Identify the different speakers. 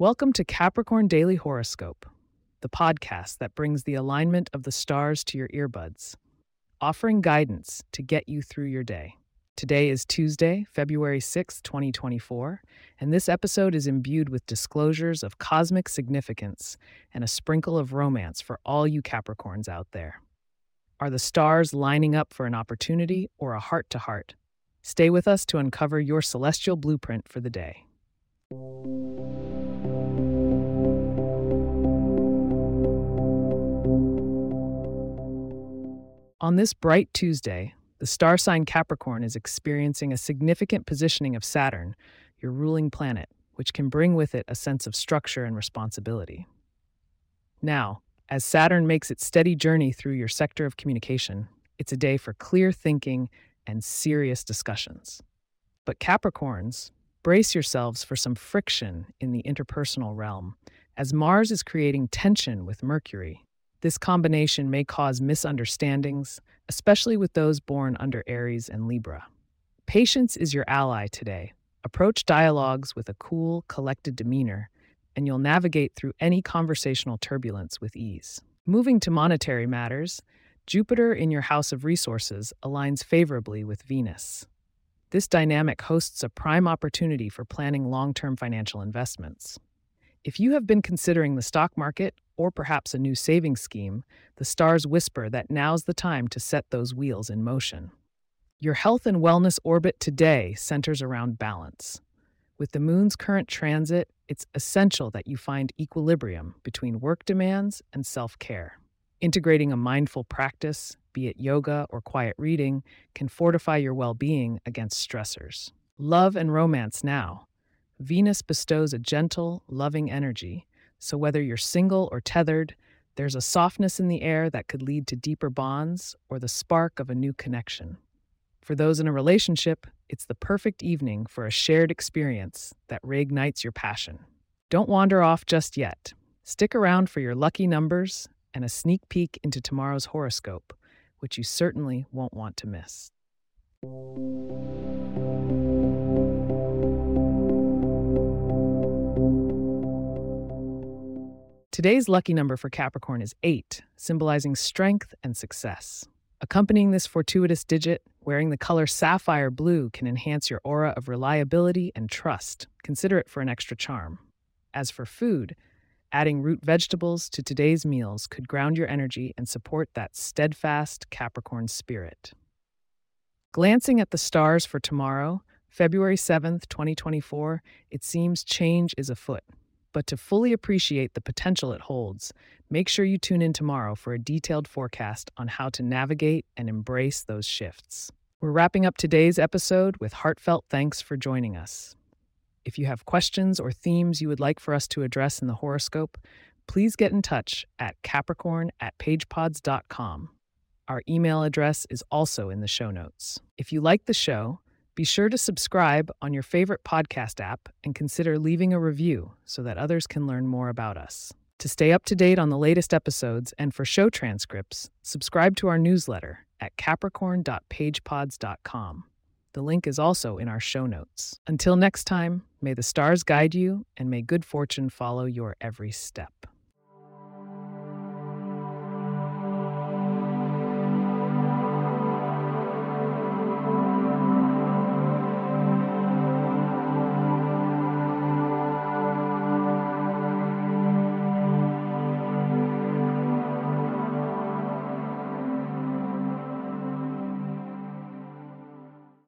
Speaker 1: Welcome to Capricorn Daily Horoscope, the podcast that brings the alignment of the stars to your earbuds, offering guidance to get you through your day. Today is Tuesday, February 6, 2024, and this episode is imbued with disclosures of cosmic significance and a sprinkle of romance for all you Capricorns out there. Are the stars lining up for an opportunity or a heart to heart? Stay with us to uncover your celestial blueprint for the day. On this bright Tuesday, the star sign Capricorn is experiencing a significant positioning of Saturn, your ruling planet, which can bring with it a sense of structure and responsibility. Now, as Saturn makes its steady journey through your sector of communication, it's a day for clear thinking and serious discussions. But Capricorns, brace yourselves for some friction in the interpersonal realm, as Mars is creating tension with Mercury, this combination may cause misunderstandings, especially with those born under Aries and Libra. Patience is your ally today. Approach dialogues with a cool, collected demeanor, and you'll navigate through any conversational turbulence with ease. Moving to monetary matters, Jupiter in your house of resources aligns favorably with Venus. This dynamic hosts a prime opportunity for planning long term financial investments. If you have been considering the stock market or perhaps a new savings scheme, the stars whisper that now's the time to set those wheels in motion. Your health and wellness orbit today centers around balance. With the moon's current transit, it's essential that you find equilibrium between work demands and self care. Integrating a mindful practice, be it yoga or quiet reading, can fortify your well being against stressors. Love and romance now. Venus bestows a gentle, loving energy, so whether you're single or tethered, there's a softness in the air that could lead to deeper bonds or the spark of a new connection. For those in a relationship, it's the perfect evening for a shared experience that reignites your passion. Don't wander off just yet. Stick around for your lucky numbers and a sneak peek into tomorrow's horoscope, which you certainly won't want to miss. Today's lucky number for Capricorn is 8, symbolizing strength and success. Accompanying this fortuitous digit, wearing the color sapphire blue can enhance your aura of reliability and trust. Consider it for an extra charm. As for food, adding root vegetables to today's meals could ground your energy and support that steadfast Capricorn spirit. Glancing at the stars for tomorrow, February 7th, 2024, it seems change is afoot. But to fully appreciate the potential it holds, make sure you tune in tomorrow for a detailed forecast on how to navigate and embrace those shifts. We're wrapping up today's episode with heartfelt thanks for joining us. If you have questions or themes you would like for us to address in the horoscope, please get in touch at capricorn at pagepods.com. Our email address is also in the show notes. If you like the show, be sure to subscribe on your favorite podcast app and consider leaving a review so that others can learn more about us. To stay up to date on the latest episodes and for show transcripts, subscribe to our newsletter at capricorn.pagepods.com. The link is also in our show notes. Until next time, may the stars guide you and may good fortune follow your every step.